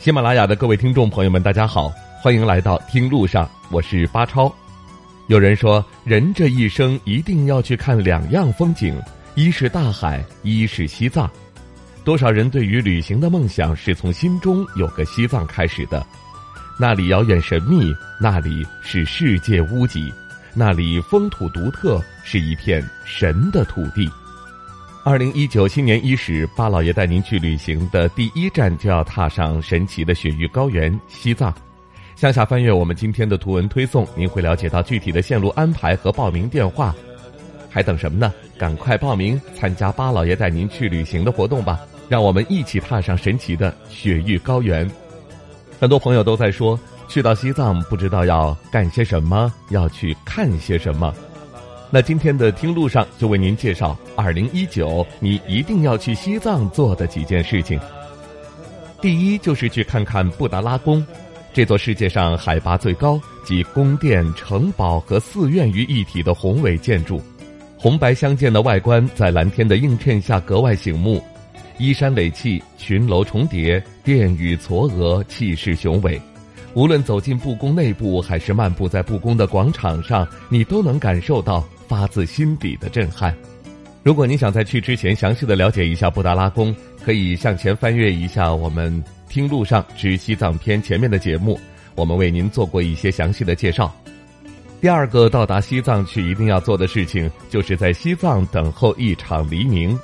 喜马拉雅的各位听众朋友们，大家好，欢迎来到听路上，我是巴超。有人说，人这一生一定要去看两样风景，一是大海，一是西藏。多少人对于旅行的梦想是从心中有个西藏开始的，那里遥远神秘，那里是世界屋脊，那里风土独特，是一片神的土地。二零一九新年伊始，巴老爷带您去旅行的第一站就要踏上神奇的雪域高原——西藏。向下翻阅我们今天的图文推送，您会了解到具体的线路安排和报名电话。还等什么呢？赶快报名参加巴老爷带您去旅行的活动吧！让我们一起踏上神奇的雪域高原。很多朋友都在说，去到西藏不知道要干些什么，要去看些什么。那今天的听路上就为您介绍二零一九你一定要去西藏做的几件事情。第一就是去看看布达拉宫，这座世界上海拔最高、集宫殿、城堡和寺院于一体的宏伟建筑，红白相间的外观在蓝天的映衬下格外醒目，依山垒砌，群楼重叠，殿宇嵯峨，气势雄伟。无论走进布宫内部，还是漫步在布宫的广场上，你都能感受到。发自心底的震撼。如果你想在去之前详细的了解一下布达拉宫，可以向前翻阅一下我们《听路上之西藏篇》前面的节目，我们为您做过一些详细的介绍。第二个到达西藏去一定要做的事情，就是在西藏等候一场黎明，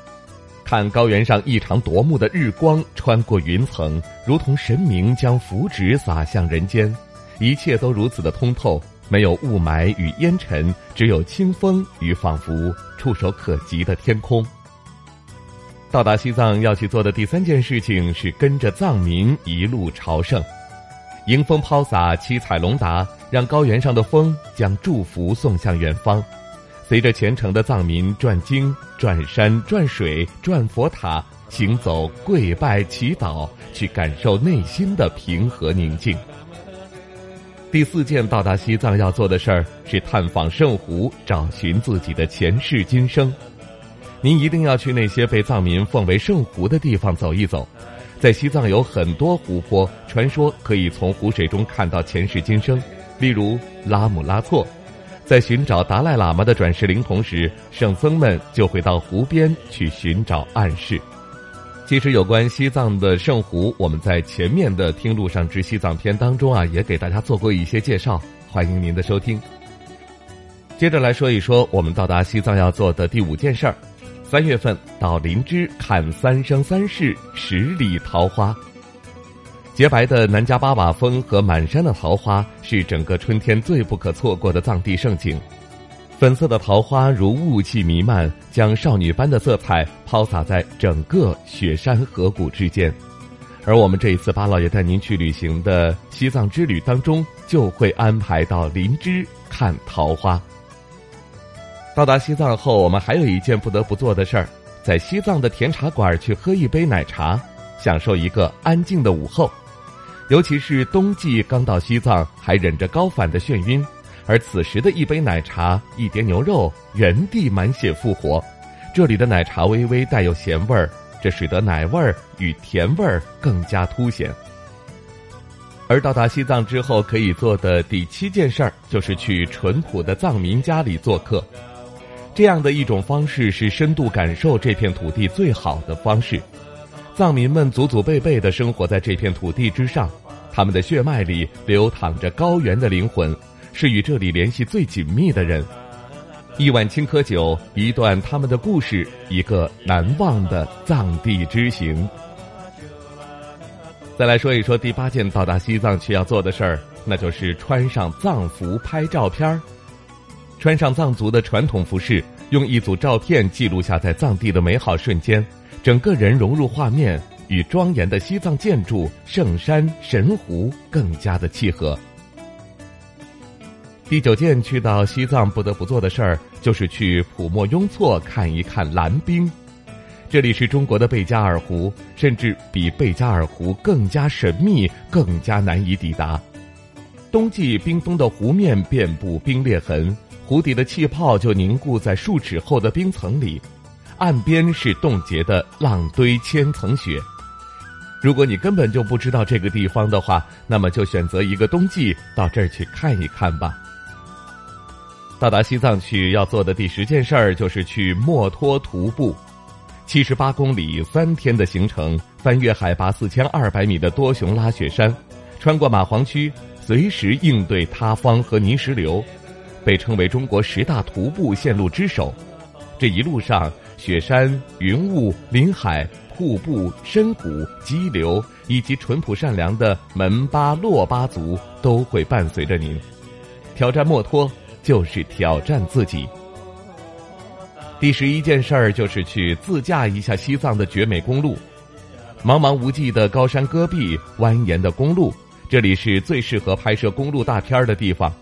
看高原上异常夺目的日光穿过云层，如同神明将福祉洒向人间，一切都如此的通透。没有雾霾与烟尘，只有清风与仿佛触手可及的天空。到达西藏要去做的第三件事情是跟着藏民一路朝圣，迎风抛洒七彩龙达，让高原上的风将祝福送向远方。随着虔诚的藏民转经、转山、转水、转佛塔，行走、跪拜、祈祷，去感受内心的平和宁静。第四件到达西藏要做的事儿是探访圣湖，找寻自己的前世今生。您一定要去那些被藏民奉为圣湖的地方走一走。在西藏有很多湖泊，传说可以从湖水中看到前世今生。例如拉姆拉措，在寻找达赖喇嘛的转世灵童时，圣僧们就会到湖边去寻找暗示。其实有关西藏的圣湖，我们在前面的《听路上之西藏篇》当中啊，也给大家做过一些介绍，欢迎您的收听。接着来说一说我们到达西藏要做的第五件事儿：三月份到林芝看三生三世十里桃花。洁白的南迦巴瓦峰和满山的桃花，是整个春天最不可错过的藏地盛景。粉色的桃花如雾气弥漫，将少女般的色彩抛洒在整个雪山河谷之间。而我们这一次巴老爷带您去旅行的西藏之旅当中，就会安排到林芝看桃花。到达西藏后，我们还有一件不得不做的事儿，在西藏的甜茶馆去喝一杯奶茶，享受一个安静的午后。尤其是冬季刚到西藏，还忍着高反的眩晕。而此时的一杯奶茶，一碟牛肉，原地满血复活。这里的奶茶微微带有咸味儿，这使得奶味儿与甜味儿更加凸显。而到达西藏之后，可以做的第七件事儿，就是去淳朴的藏民家里做客。这样的一种方式，是深度感受这片土地最好的方式。藏民们祖祖辈辈的生活在这片土地之上，他们的血脉里流淌着高原的灵魂。是与这里联系最紧密的人，一碗青稞酒，一段他们的故事，一个难忘的藏地之行。再来说一说第八件到达西藏去要做的事儿，那就是穿上藏服拍照片儿。穿上藏族的传统服饰，用一组照片记录下在藏地的美好瞬间，整个人融入画面，与庄严的西藏建筑、圣山、神湖更加的契合。第九件去到西藏不得不做的事儿，就是去普莫雍措看一看蓝冰。这里是中国的贝加尔湖，甚至比贝加尔湖更加神秘，更加难以抵达。冬季冰封的湖面遍布冰裂痕，湖底的气泡就凝固在数尺厚的冰层里，岸边是冻结的浪堆千层雪。如果你根本就不知道这个地方的话，那么就选择一个冬季到这儿去看一看吧。到达西藏去要做的第十件事儿就是去墨脱徒步，七十八公里三天的行程，翻越海拔四千二百米的多雄拉雪山，穿过马黄区，随时应对塌方和泥石流，被称为中国十大徒步线路之首。这一路上，雪山、云雾、林海、瀑布、深谷、激流，以及淳朴善良的门巴洛巴族都会伴随着您。挑战墨脱。就是挑战自己。第十一件事儿就是去自驾一下西藏的绝美公路，茫茫无际的高山戈壁，蜿蜒的公路，这里是最适合拍摄公路大片儿的地方。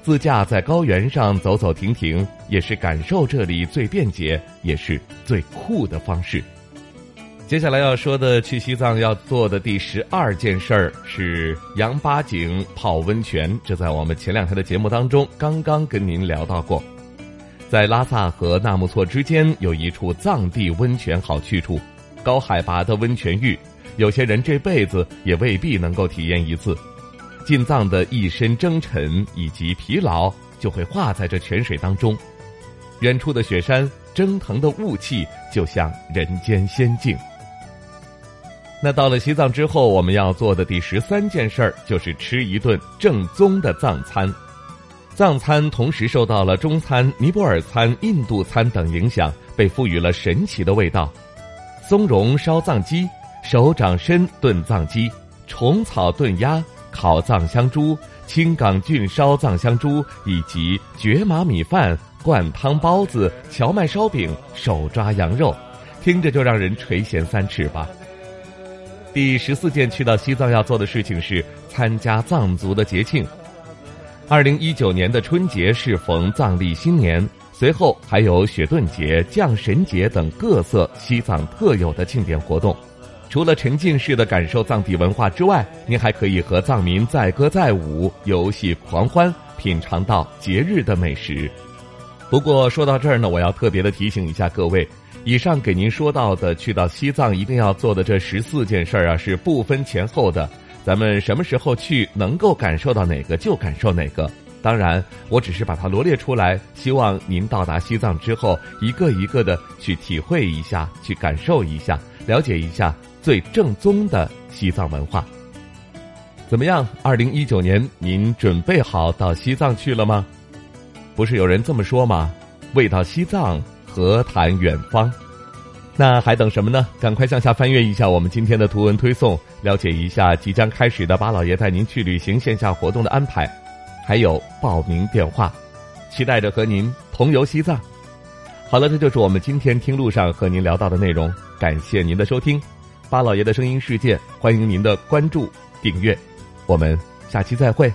自驾在高原上走走停停，也是感受这里最便捷也是最酷的方式。接下来要说的去西藏要做的第十二件事儿是羊八井泡温泉。这在我们前两天的节目当中刚刚跟您聊到过，在拉萨和纳木错之间有一处藏地温泉好去处，高海拔的温泉浴，有些人这辈子也未必能够体验一次。进藏的一身征尘以及疲劳就会化在这泉水当中，远处的雪山蒸腾的雾气就像人间仙境。那到了西藏之后，我们要做的第十三件事儿就是吃一顿正宗的藏餐。藏餐同时受到了中餐、尼泊尔餐、印度餐等影响，被赋予了神奇的味道。松茸烧藏鸡、手掌参炖藏鸡、虫草炖鸭、烤藏香猪、青冈菌烧藏香猪，以及蕨麻米饭、灌汤包子、荞麦烧饼、手抓羊肉，听着就让人垂涎三尺吧。第十四件去到西藏要做的事情是参加藏族的节庆。二零一九年的春节适逢藏历新年，随后还有雪顿节、降神节等各色西藏特有的庆典活动。除了沉浸式的感受藏地文化之外，您还可以和藏民载歌载舞、游戏狂欢，品尝到节日的美食。不过说到这儿呢，我要特别的提醒一下各位。以上给您说到的去到西藏一定要做的这十四件事儿啊，是不分前后的。咱们什么时候去，能够感受到哪个就感受哪个。当然，我只是把它罗列出来，希望您到达西藏之后，一个一个的去体会一下，去感受一下，了解一下最正宗的西藏文化。怎么样？二零一九年您准备好到西藏去了吗？不是有人这么说吗？未到西藏。何谈远方？那还等什么呢？赶快向下翻阅一下我们今天的图文推送，了解一下即将开始的巴老爷带您去旅行线下活动的安排，还有报名电话。期待着和您同游西藏。好了，这就是我们今天听路上和您聊到的内容。感谢您的收听，巴老爷的声音世界，欢迎您的关注订阅。我们下期再会。